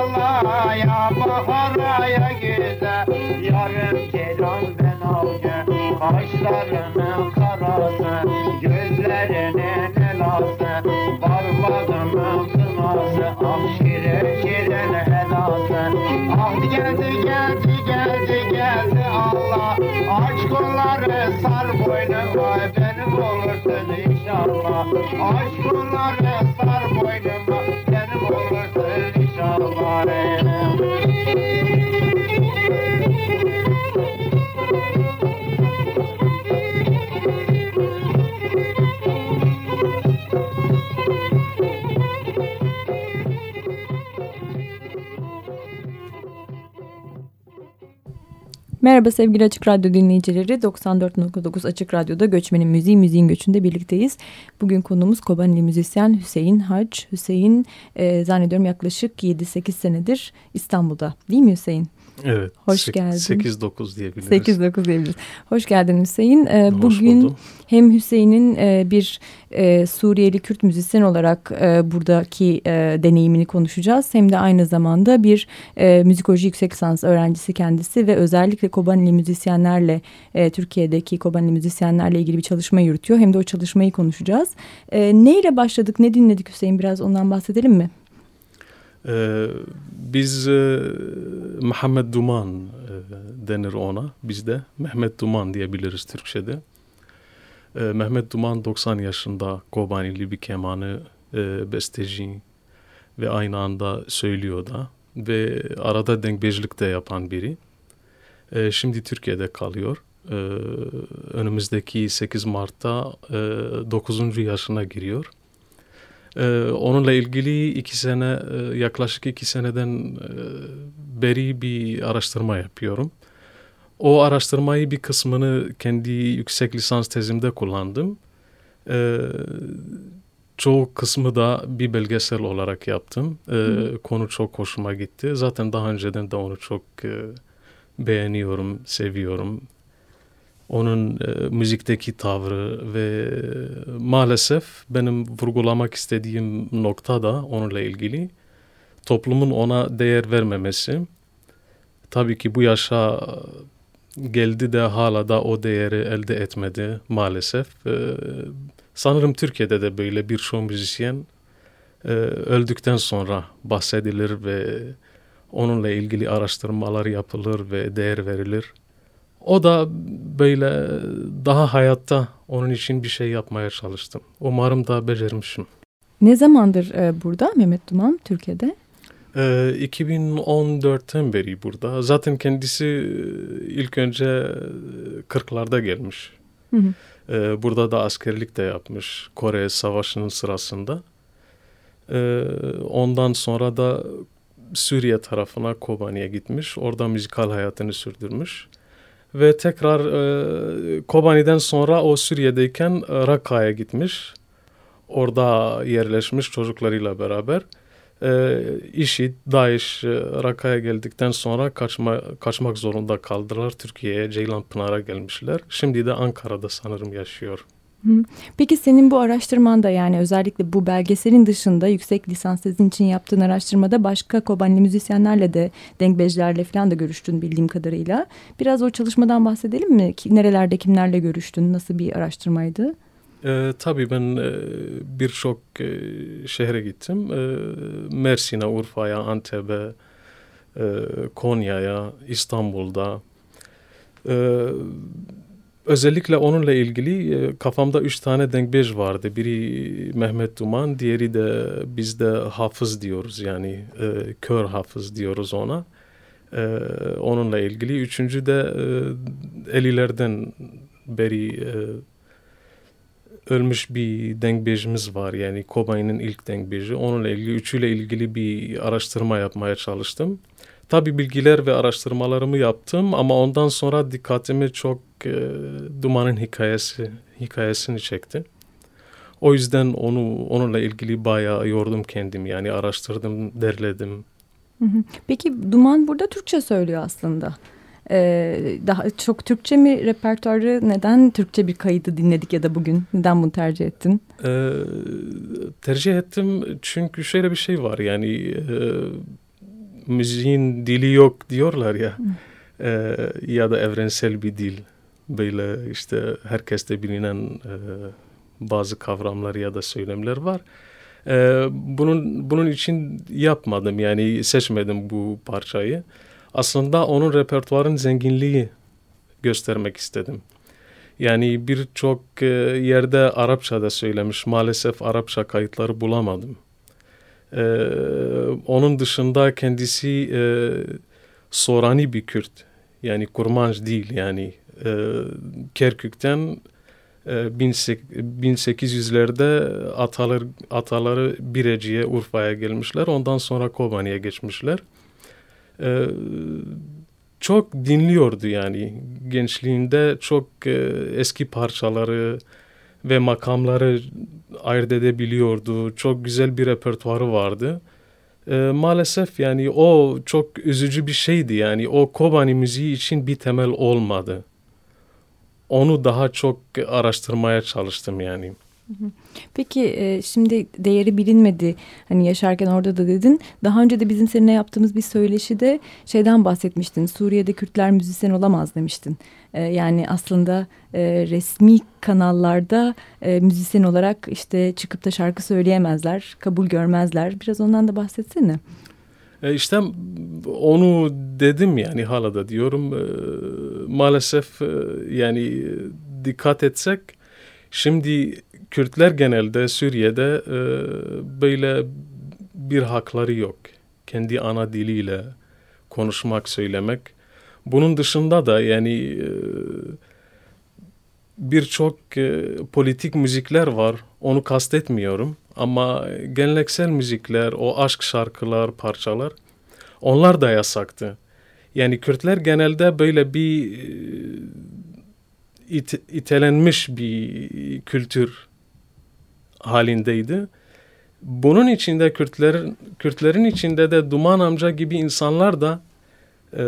Kavuşuruz inşallah ya bahara ya güzel Yarım kelam ben avcı Kaşlarının karası Gözlerinin elası Parmağımın kınası Ah şirin şirin helası Ah geldi geldi geldi geldi Allah. Aç kolları sar boynuma Benim olursun inşallah. Aç kolları sar boynuma Benim olursun inşallah Merhaba sevgili Açık Radyo dinleyicileri. 94.9 Açık Radyo'da Göçmenin Müziği, Müziğin Göçü'nde birlikteyiz. Bugün konuğumuz Kobanili müzisyen Hüseyin Hac. Hüseyin e, zannediyorum yaklaşık 7-8 senedir İstanbul'da değil mi Hüseyin? Evet. Hoş geldin. 8-9 diyebiliriz. 8-9 diyebiliriz. Hoş geldin Hüseyin. Ee, Hoş bugün buldum. hem Hüseyin'in e, bir e, Suriyeli Kürt müzisyen olarak e, buradaki e, deneyimini konuşacağız. Hem de aynı zamanda bir e, müzikoloji yüksek lisans öğrencisi kendisi ve özellikle Kobanili müzisyenlerle e, Türkiye'deki Kobanili müzisyenlerle ilgili bir çalışma yürütüyor. Hem de o çalışmayı konuşacağız. E, neyle başladık, ne dinledik Hüseyin? Biraz ondan bahsedelim mi? Ee, biz e, Muhammed Duman e, denir ona. Biz de Mehmet Duman diyebiliriz Türkçe'de. E, Mehmet Duman 90 yaşında Kobanili bir kemanı, e, besteci ve aynı anda söylüyor da. Ve arada dengbejlik de yapan biri. E, şimdi Türkiye'de kalıyor. E, önümüzdeki 8 Mart'ta e, 9. yaşına giriyor. Ee, onunla ilgili iki sene, e, yaklaşık iki seneden e, beri bir araştırma yapıyorum. O araştırmayı bir kısmını kendi yüksek lisans tezimde kullandım. Ee, çoğu kısmı da bir belgesel olarak yaptım. Ee, konu çok hoşuma gitti. Zaten daha önceden de onu çok e, beğeniyorum, seviyorum onun e, müzikteki tavrı ve maalesef benim vurgulamak istediğim nokta da onunla ilgili toplumun ona değer vermemesi. Tabii ki bu yaşa geldi de hala da o değeri elde etmedi maalesef. E, sanırım Türkiye'de de böyle bir show müzisyen e, öldükten sonra bahsedilir ve onunla ilgili araştırmalar yapılır ve değer verilir. O da böyle daha hayatta onun için bir şey yapmaya çalıştım. Umarım da becermişim. Ne zamandır e, burada Mehmet Duman Türkiye'de? Ee, 2014'ten beri burada. Zaten kendisi ilk önce 40'larda gelmiş. Hı hı. Ee, burada da askerlik de yapmış Kore Savaşı'nın sırasında. Ee, ondan sonra da Suriye tarafına Kobani'ye gitmiş. Orada müzikal hayatını sürdürmüş. Ve tekrar e, Kobani'den sonra o Suriye'deyken e, Rakka'ya gitmiş. Orada yerleşmiş çocuklarıyla beraber. E, IŞİD, DAEŞ e, Rakka'ya geldikten sonra kaçma, kaçmak zorunda kaldılar. Türkiye'ye Ceylanpınar'a gelmişler. Şimdi de Ankara'da sanırım yaşıyor. Peki senin bu araştırmanda yani özellikle bu belgeselin dışında yüksek lisans tezin için yaptığın araştırmada başka Kobanli müzisyenlerle de dengbejlerle falan da görüştün bildiğim kadarıyla. Biraz o çalışmadan bahsedelim mi? Nerelerde kimlerle görüştün? Nasıl bir araştırmaydı? E, tabii ben e, birçok e, şehre gittim. E, Mersin'e, Urfa'ya, Antep'e, e, Konya'ya, İstanbul'da. E, özellikle onunla ilgili e, kafamda üç tane dengbej vardı. Biri Mehmet Duman, diğeri de bizde hafız diyoruz yani e, kör hafız diyoruz ona. E, onunla ilgili. Üçüncü de e, Elilerden beri e, ölmüş bir dengbejimiz var. Yani Kobay'ın ilk dengbeji. Onunla ilgili, üçüyle ilgili bir araştırma yapmaya çalıştım. Tabii bilgiler ve araştırmalarımı yaptım ama ondan sonra dikkatimi çok e, Duman'ın hikayesi hikayesini çekti. O yüzden onu onunla ilgili bayağı yordum kendimi. Yani araştırdım, derledim. Peki Duman burada Türkçe söylüyor aslında. Ee, daha çok Türkçe mi repertuarı? Neden Türkçe bir kaydı dinledik ya da bugün? Neden bunu tercih ettin? Ee, tercih ettim çünkü şöyle bir şey var yani e, müziğin dili yok diyorlar ya e, ya da evrensel bir dil böyle işte herkeste bilinen e, bazı kavramlar ya da söylemler var. E, bunun bunun için yapmadım yani seçmedim bu parçayı. Aslında onun repertuarın zenginliği göstermek istedim. Yani birçok e, yerde Arapça da söylemiş. Maalesef Arapça kayıtları bulamadım. Ee, onun dışında kendisi e, Sorani bir Kürt. Yani kurmanj değil yani. E, Kerkük'ten e, 1800'lerde atalar, ataları Bireci'ye, Urfa'ya gelmişler. Ondan sonra Kobani'ye geçmişler. E, çok dinliyordu yani gençliğinde çok e, eski parçaları ve makamları ayırt edebiliyordu. Çok güzel bir repertuarı vardı. E, maalesef yani o çok üzücü bir şeydi yani o Kobani müziği için bir temel olmadı. Onu daha çok araştırmaya çalıştım yani. Peki e, şimdi değeri bilinmedi hani yaşarken orada da dedin. Daha önce de bizim seninle yaptığımız bir söyleşide şeyden bahsetmiştin. Suriye'de Kürtler müzisyen olamaz demiştin. E, yani aslında e, resmi kanallarda müzisyen olarak işte çıkıp da şarkı söyleyemezler, kabul görmezler. Biraz ondan da bahsetsene. İşte onu dedim yani hala da diyorum. E, maalesef e, yani dikkat etsek şimdi Kürtler genelde Suriye'de e, böyle bir hakları yok. Kendi ana diliyle konuşmak, söylemek. Bunun dışında da yani e, birçok e, politik müzikler var. Onu kastetmiyorum. Ama geleneksel müzikler, o aşk şarkılar, parçalar onlar da yasaktı. Yani Kürtler genelde böyle bir e, it, itelenmiş bir kültür halindeydi. Bunun içinde Kürtlerin, Kürtlerin içinde de Duman amca gibi insanlar da e,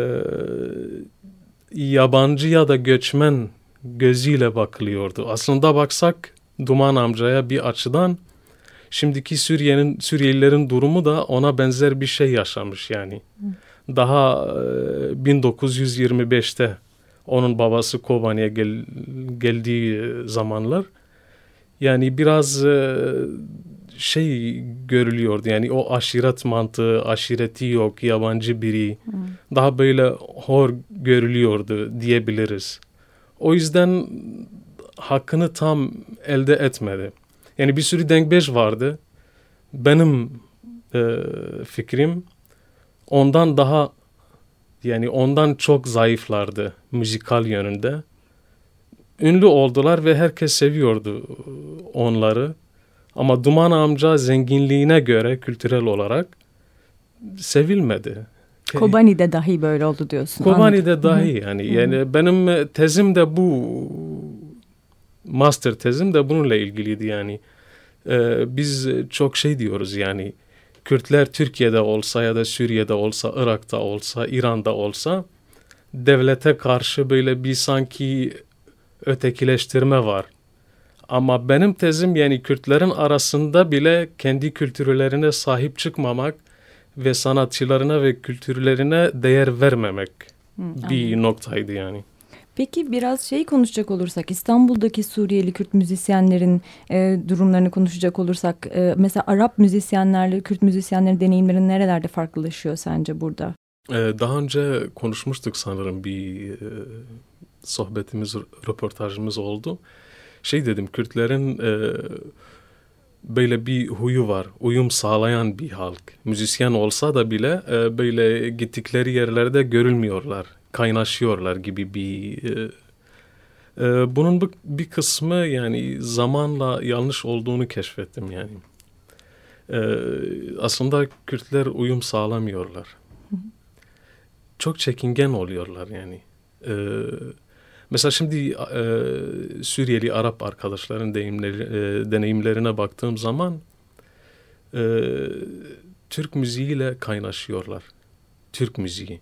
yabancı ya da göçmen gözüyle bakılıyordu. Aslında baksak Duman amcaya bir açıdan şimdiki Suriye'nin Suriyelilerin durumu da ona benzer bir şey yaşamış yani. Daha e, 1925'te onun babası Kobani'ye gel, geldiği zamanlar yani biraz şey görülüyordu yani o aşiret mantığı, aşireti yok, yabancı biri hmm. daha böyle hor görülüyordu diyebiliriz. O yüzden hakkını tam elde etmedi. Yani bir sürü denkbeş vardı. Benim e, fikrim ondan daha yani ondan çok zayıflardı müzikal yönünde ünlü oldular ve herkes seviyordu onları. Ama Duman amca zenginliğine göre kültürel olarak sevilmedi. Kobani'de dahi böyle oldu diyorsun. Kobani'de dahi yani. Yani benim tezim de bu master tezim de bununla ilgiliydi yani. Ee, biz çok şey diyoruz yani. Kürtler Türkiye'de olsa ya da Suriye'de olsa, Irak'ta olsa, İran'da olsa devlete karşı böyle bir sanki ötekileştirme var. Ama benim tezim yani Kürtlerin arasında bile kendi kültürlerine sahip çıkmamak ve sanatçılarına ve kültürlerine değer vermemek Hı, bir anladım. noktaydı yani. Peki biraz şey konuşacak olursak İstanbul'daki Suriyeli Kürt müzisyenlerin e, durumlarını konuşacak olursak e, mesela Arap müzisyenlerle Kürt müzisyenlerin deneyimleri nerelerde farklılaşıyor sence burada? Ee, daha önce konuşmuştuk sanırım bir e, sohbetimiz, röportajımız oldu. Şey dedim, Kürtlerin e, böyle bir huyu var, uyum sağlayan bir halk. Müzisyen olsa da bile e, böyle gittikleri yerlerde görülmüyorlar, kaynaşıyorlar gibi bir... E, e, bunun bir, bir kısmı yani zamanla yanlış olduğunu keşfettim yani. E, aslında Kürtler uyum sağlamıyorlar. Çok çekingen oluyorlar yani. E, Mesela şimdi e, Suriyeli Arap arkadaşların deyimleri, e, deneyimlerine baktığım zaman e, Türk müziğiyle kaynaşıyorlar. Türk müziği.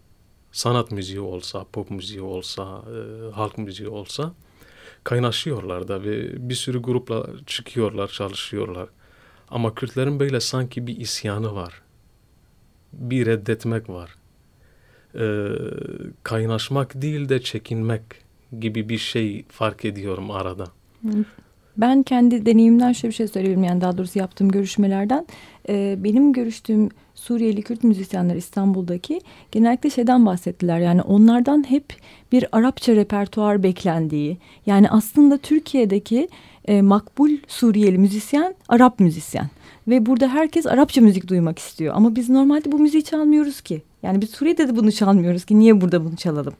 Sanat müziği olsa, pop müziği olsa, e, halk müziği olsa kaynaşıyorlar da ve bir sürü grupla çıkıyorlar, çalışıyorlar. Ama Kürtlerin böyle sanki bir isyanı var. Bir reddetmek var. E, kaynaşmak değil de çekinmek gibi bir şey fark ediyorum arada. Ben kendi deneyimden şöyle bir şey söyleyebilirim. Yani daha doğrusu yaptığım görüşmelerden. E, benim görüştüğüm Suriyeli Kürt müzisyenler İstanbul'daki genellikle şeyden bahsettiler. Yani onlardan hep bir Arapça repertuar beklendiği. Yani aslında Türkiye'deki e, makbul Suriyeli müzisyen Arap müzisyen. Ve burada herkes Arapça müzik duymak istiyor. Ama biz normalde bu müziği çalmıyoruz ki. Yani biz Suriye'de de bunu çalmıyoruz ki. Niye burada bunu çalalım?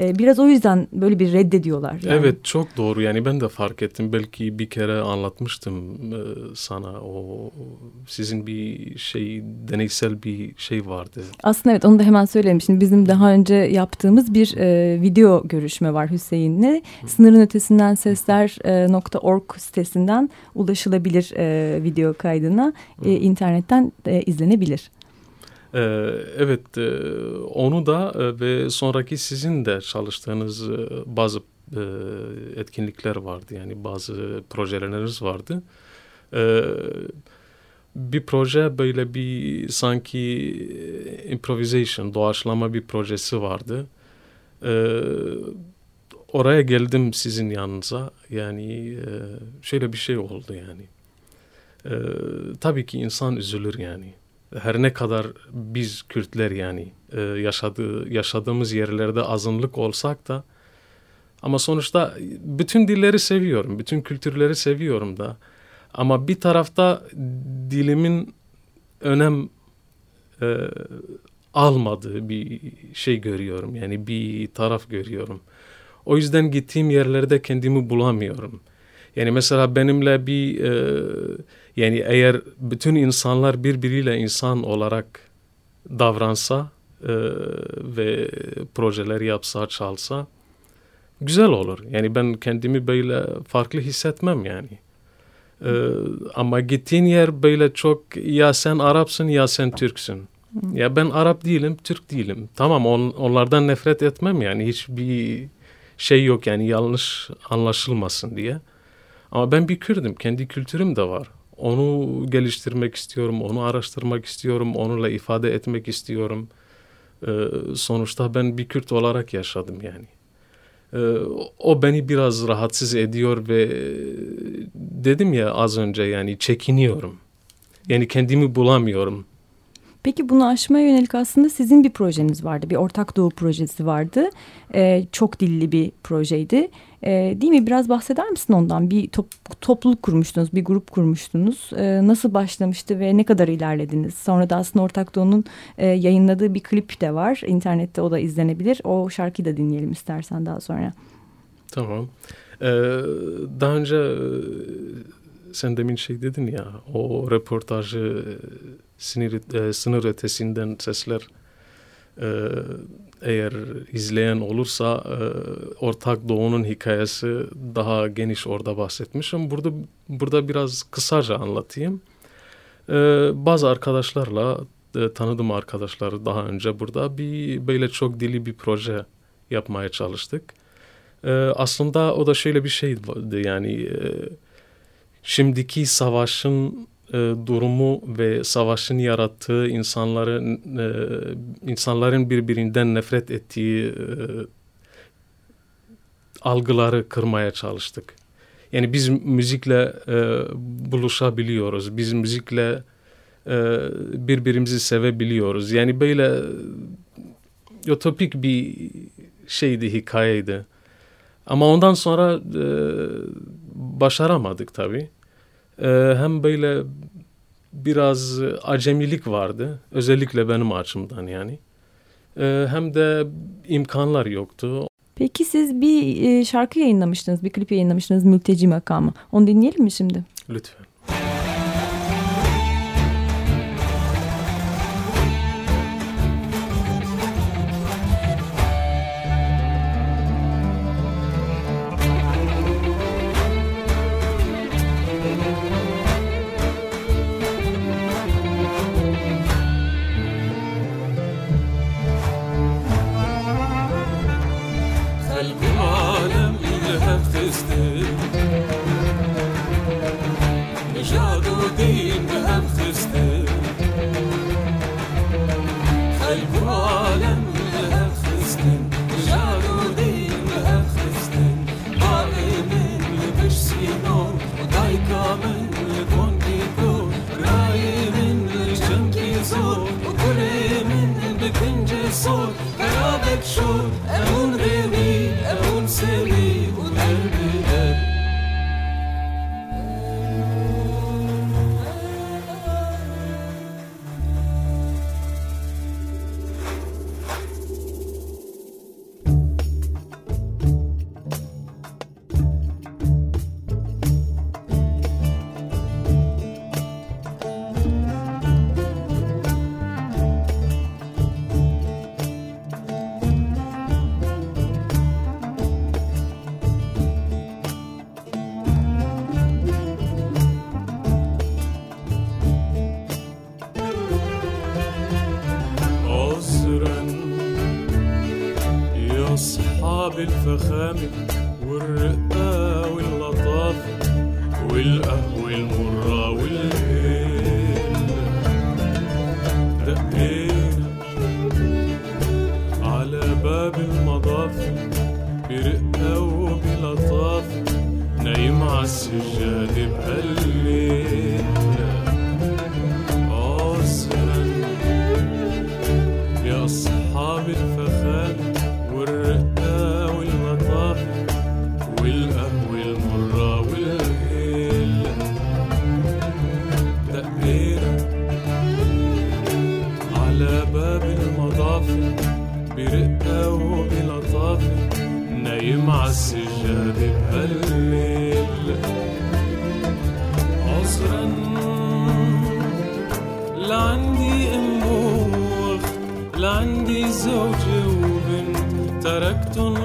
Ee, biraz o yüzden böyle bir reddediyorlar. Yani. Evet çok doğru yani ben de fark ettim belki bir kere anlatmıştım e, sana o sizin bir şey deneysel bir şey vardı. Aslında evet onu da hemen söyleyelim. Şimdi bizim daha önce yaptığımız bir e, video görüşme var Hüseyin'le. Sınırın ötesinden sesler.org e, sitesinden ulaşılabilir e, video kaydına e, internetten e, izlenebilir. Ee, evet e, onu da e, ve sonraki sizin de çalıştığınız e, bazı etkinlikler vardı yani bazı projeleriniz vardı. Ee, bir proje böyle bir sanki improvisation doğaçlama bir projesi vardı. Ee, oraya geldim sizin yanınıza yani şöyle bir şey oldu yani. Tabii ki insan üzülür yani her ne kadar biz Kürtler yani e, yaşadığı yaşadığımız yerlerde azınlık olsak da ama sonuçta bütün dilleri seviyorum, bütün kültürleri seviyorum da. Ama bir tarafta dilimin önem e, almadığı bir şey görüyorum. Yani bir taraf görüyorum. O yüzden gittiğim yerlerde kendimi bulamıyorum. Yani mesela benimle bir e, yani eğer bütün insanlar birbiriyle insan olarak davransa e, ve projeler yapsa, çalsa güzel olur. Yani ben kendimi böyle farklı hissetmem yani. Ee, ama gittiğin yer böyle çok ya sen Arapsın ya sen Türksün. Ya ben Arap değilim, Türk değilim. Tamam on, onlardan nefret etmem yani hiçbir şey yok yani yanlış anlaşılmasın diye. Ama ben bir Kürdüm, kendi kültürüm de var. Onu geliştirmek istiyorum, onu araştırmak istiyorum, onunla ifade etmek istiyorum. Ee, sonuçta ben bir Kürt olarak yaşadım yani. Ee, o beni biraz rahatsız ediyor ve dedim ya az önce yani çekiniyorum. Yani kendimi bulamıyorum. Peki bunu aşmaya yönelik aslında sizin bir projeniz vardı. Bir ortak doğu projesi vardı. Ee, çok dilli bir projeydi. Ee, değil mi? Biraz bahseder misin ondan? Bir top, topluluk kurmuştunuz, bir grup kurmuştunuz. Ee, nasıl başlamıştı ve ne kadar ilerlediniz? Sonra da aslında Ortak Doğu'nun e, yayınladığı bir klip de var. İnternette o da izlenebilir. O şarkıyı da dinleyelim istersen daha sonra. Tamam. Ee, daha önce e, sen demin şey dedin ya o röportajı sınır, e, sınır ötesinden sesler e, eğer izleyen olursa e, Ortak Doğu'nun hikayesi daha geniş orada bahsetmişim. Burada burada biraz kısaca anlatayım. E, bazı arkadaşlarla e, tanıdığım arkadaşlar daha önce burada bir böyle çok dili bir proje yapmaya çalıştık. E, aslında o da şöyle bir şeydi yani e, şimdiki savaşın e, durumu ve savaşın yarattığı insanların e, insanların birbirinden nefret ettiği e, algıları kırmaya çalıştık. Yani biz müzikle e, buluşabiliyoruz. Biz müzikle e, birbirimizi sevebiliyoruz. Yani böyle utopik bir şeydi, hikayeydi. Ama ondan sonra e, başaramadık tabii. Ee, hem böyle biraz acemilik vardı. Özellikle benim açımdan yani. Ee, hem de imkanlar yoktu. Peki siz bir e, şarkı yayınlamıştınız, bir klip yayınlamıştınız Mülteci Makamı. Onu dinleyelim mi şimdi? Lütfen.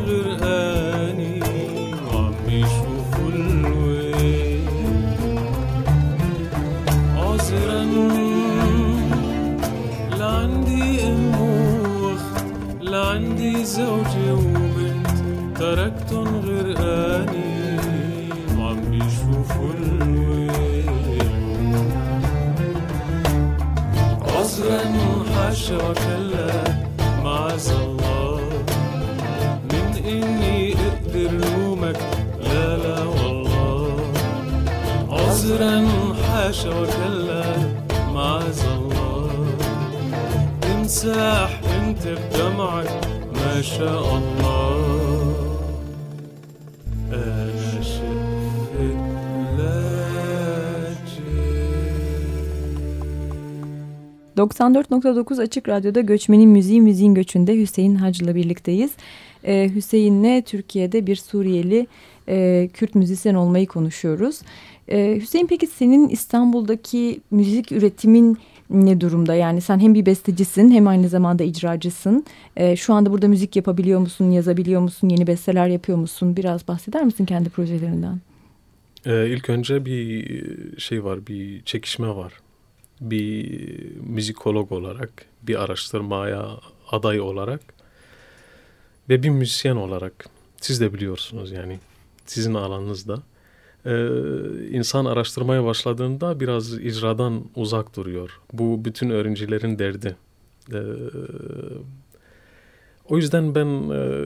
غرقاني وعم يشوفوا الويل عذرا لا ام واخت لا زوجة وبنت تركتن غرقاني وعم يشوفوا الويل عذرا حشرة كلا مع عذرا حاشا وكلا معاذ الله تمسح انت بدمعك ما شاء الله انا شفت لاجئ 94.9 Açık Radyo'da Göçmenin Müziği Müziğin Göçü'nde Hüseyin Hacı'la birlikteyiz. Ee, Hüseyin'le Türkiye'de bir Suriyeli e, Kürt müzisyen olmayı konuşuyoruz. Ee, Hüseyin peki senin İstanbul'daki müzik üretimin ne durumda? Yani sen hem bir bestecisin hem aynı zamanda icracısın. Ee, şu anda burada müzik yapabiliyor musun, yazabiliyor musun, yeni besteler yapıyor musun? Biraz bahseder misin kendi projelerinden? Ee, ilk önce bir şey var, bir çekişme var. Bir müzikolog olarak, bir araştırmaya aday olarak ve bir müzisyen olarak. Siz de biliyorsunuz yani sizin alanınızda. Ee, insan araştırmaya başladığında biraz icradan uzak duruyor. Bu bütün öğrencilerin derdi. Ee, o yüzden ben e,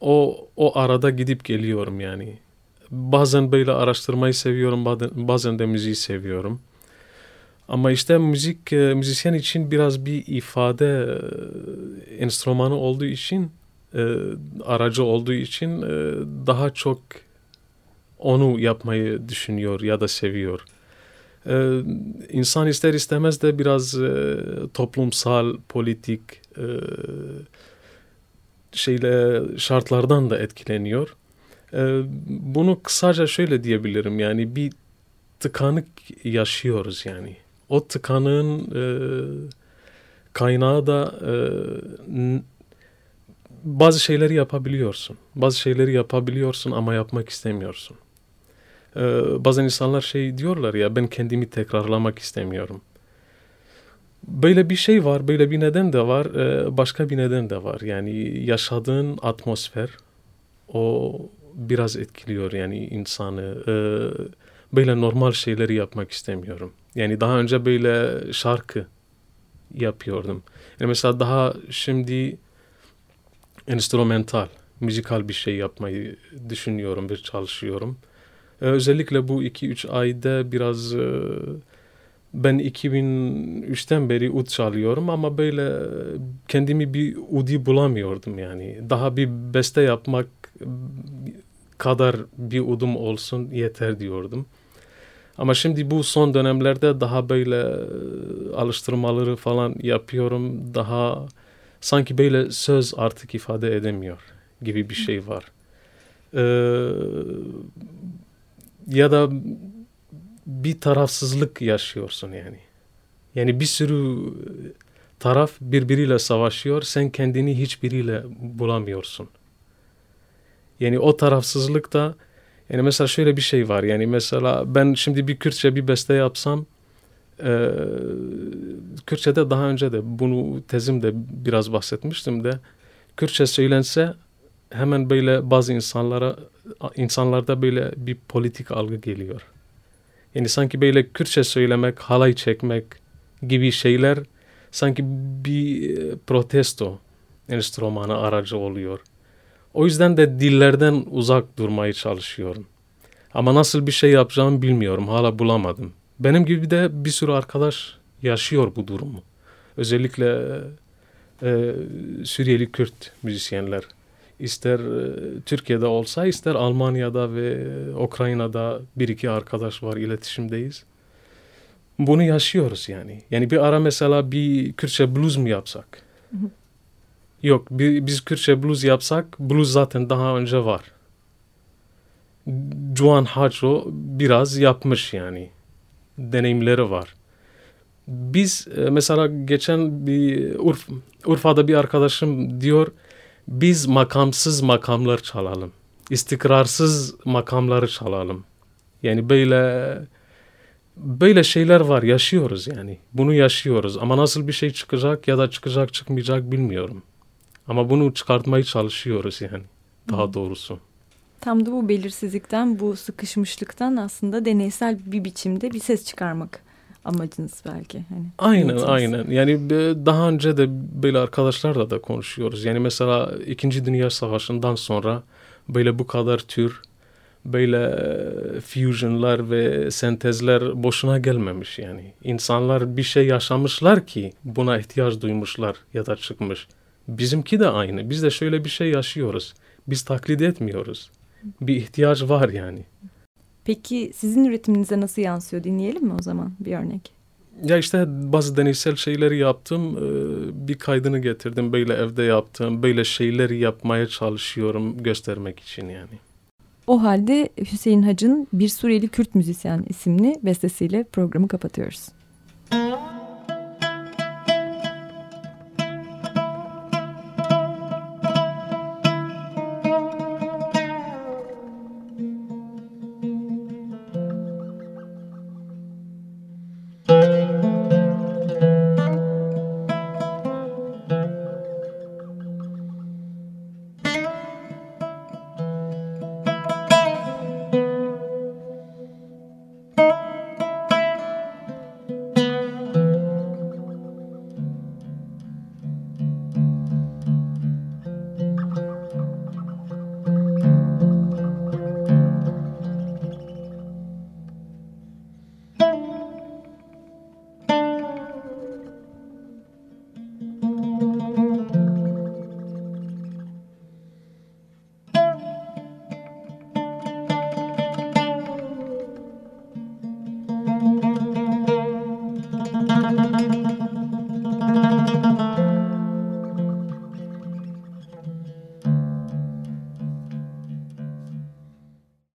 o o arada gidip geliyorum yani. Bazen böyle araştırmayı seviyorum, bazen, de müziği seviyorum. Ama işte müzik e, müzisyen için biraz bir ifade e, enstrümanı olduğu için, e, aracı olduğu için e, daha çok onu yapmayı düşünüyor ya da seviyor. Ee, insan ister istemez de biraz e, toplumsal, politik e, şeyle şartlardan da etkileniyor. Ee, bunu kısaca şöyle diyebilirim yani bir tıkanık yaşıyoruz yani. O tıkanığın e, kaynağı da e, bazı şeyleri yapabiliyorsun. Bazı şeyleri yapabiliyorsun ama yapmak istemiyorsun. Ee, bazen insanlar şey diyorlar ya ben kendimi tekrarlamak istemiyorum. Böyle bir şey var, böyle bir neden de var, ee, başka bir neden de var. Yani yaşadığın atmosfer o biraz etkiliyor yani insanı. Ee, böyle normal şeyleri yapmak istemiyorum. Yani daha önce böyle şarkı yapıyordum. Yani mesela daha şimdi enstrümantal, müzikal bir şey yapmayı düşünüyorum ve çalışıyorum. Ee, özellikle bu 2-3 ayda biraz e, Ben 2003'ten beri ud çalıyorum ama böyle kendimi bir udi bulamıyordum yani. Daha bir beste yapmak kadar bir udum olsun yeter diyordum. Ama şimdi bu son dönemlerde daha böyle e, alıştırmaları falan yapıyorum. Daha sanki böyle söz artık ifade edemiyor gibi bir şey var. Ee, ya da bir tarafsızlık yaşıyorsun yani. Yani bir sürü taraf birbiriyle savaşıyor. Sen kendini hiçbiriyle bulamıyorsun. Yani o tarafsızlık da yani mesela şöyle bir şey var. Yani mesela ben şimdi bir Kürtçe bir beste yapsam e, Kürtçe'de daha önce de bunu tezimde biraz bahsetmiştim de Kürtçe söylense hemen böyle bazı insanlara insanlarda böyle bir politik algı geliyor. Yani sanki böyle Kürtçe söylemek, halay çekmek gibi şeyler sanki bir protesto enstrümanı aracı oluyor. O yüzden de dillerden uzak durmaya çalışıyorum. Ama nasıl bir şey yapacağımı bilmiyorum. Hala bulamadım. Benim gibi de bir sürü arkadaş yaşıyor bu durumu. Özellikle e, Suriyeli Kürt müzisyenler. İster e, Türkiye'de olsa ister Almanya'da ve Ukrayna'da bir iki arkadaş var iletişimdeyiz. Bunu yaşıyoruz yani. Yani bir ara mesela bir Kürtçe blues mu yapsak? Hı hı. Yok biz Kürtçe blues yapsak blues zaten daha önce var. Juan Hacho biraz yapmış yani. Deneyimleri var. Biz e, mesela geçen bir Urf, Urfa'da bir arkadaşım diyor biz makamsız makamlar çalalım. İstikrarsız makamları çalalım. Yani böyle böyle şeyler var yaşıyoruz yani. Bunu yaşıyoruz ama nasıl bir şey çıkacak ya da çıkacak çıkmayacak bilmiyorum. Ama bunu çıkartmaya çalışıyoruz yani daha doğrusu. Tam da bu belirsizlikten, bu sıkışmışlıktan aslında deneysel bir biçimde bir ses çıkarmak amacınız belki. Hani aynen niyetiniz. aynen. Yani daha önce de böyle arkadaşlarla da konuşuyoruz. Yani mesela İkinci Dünya Savaşı'ndan sonra böyle bu kadar tür böyle fusionlar ve sentezler boşuna gelmemiş yani. İnsanlar bir şey yaşamışlar ki buna ihtiyaç duymuşlar ya da çıkmış. Bizimki de aynı. Biz de şöyle bir şey yaşıyoruz. Biz taklit etmiyoruz. Bir ihtiyaç var yani. Peki sizin üretiminize nasıl yansıyor? Dinleyelim mi o zaman bir örnek? Ya işte bazı deneysel şeyleri yaptım. Bir kaydını getirdim. Böyle evde yaptım. Böyle şeyleri yapmaya çalışıyorum göstermek için yani. O halde Hüseyin Hac'ın Bir Suriyeli Kürt Müzisyen isimli bestesiyle programı kapatıyoruz. Müzik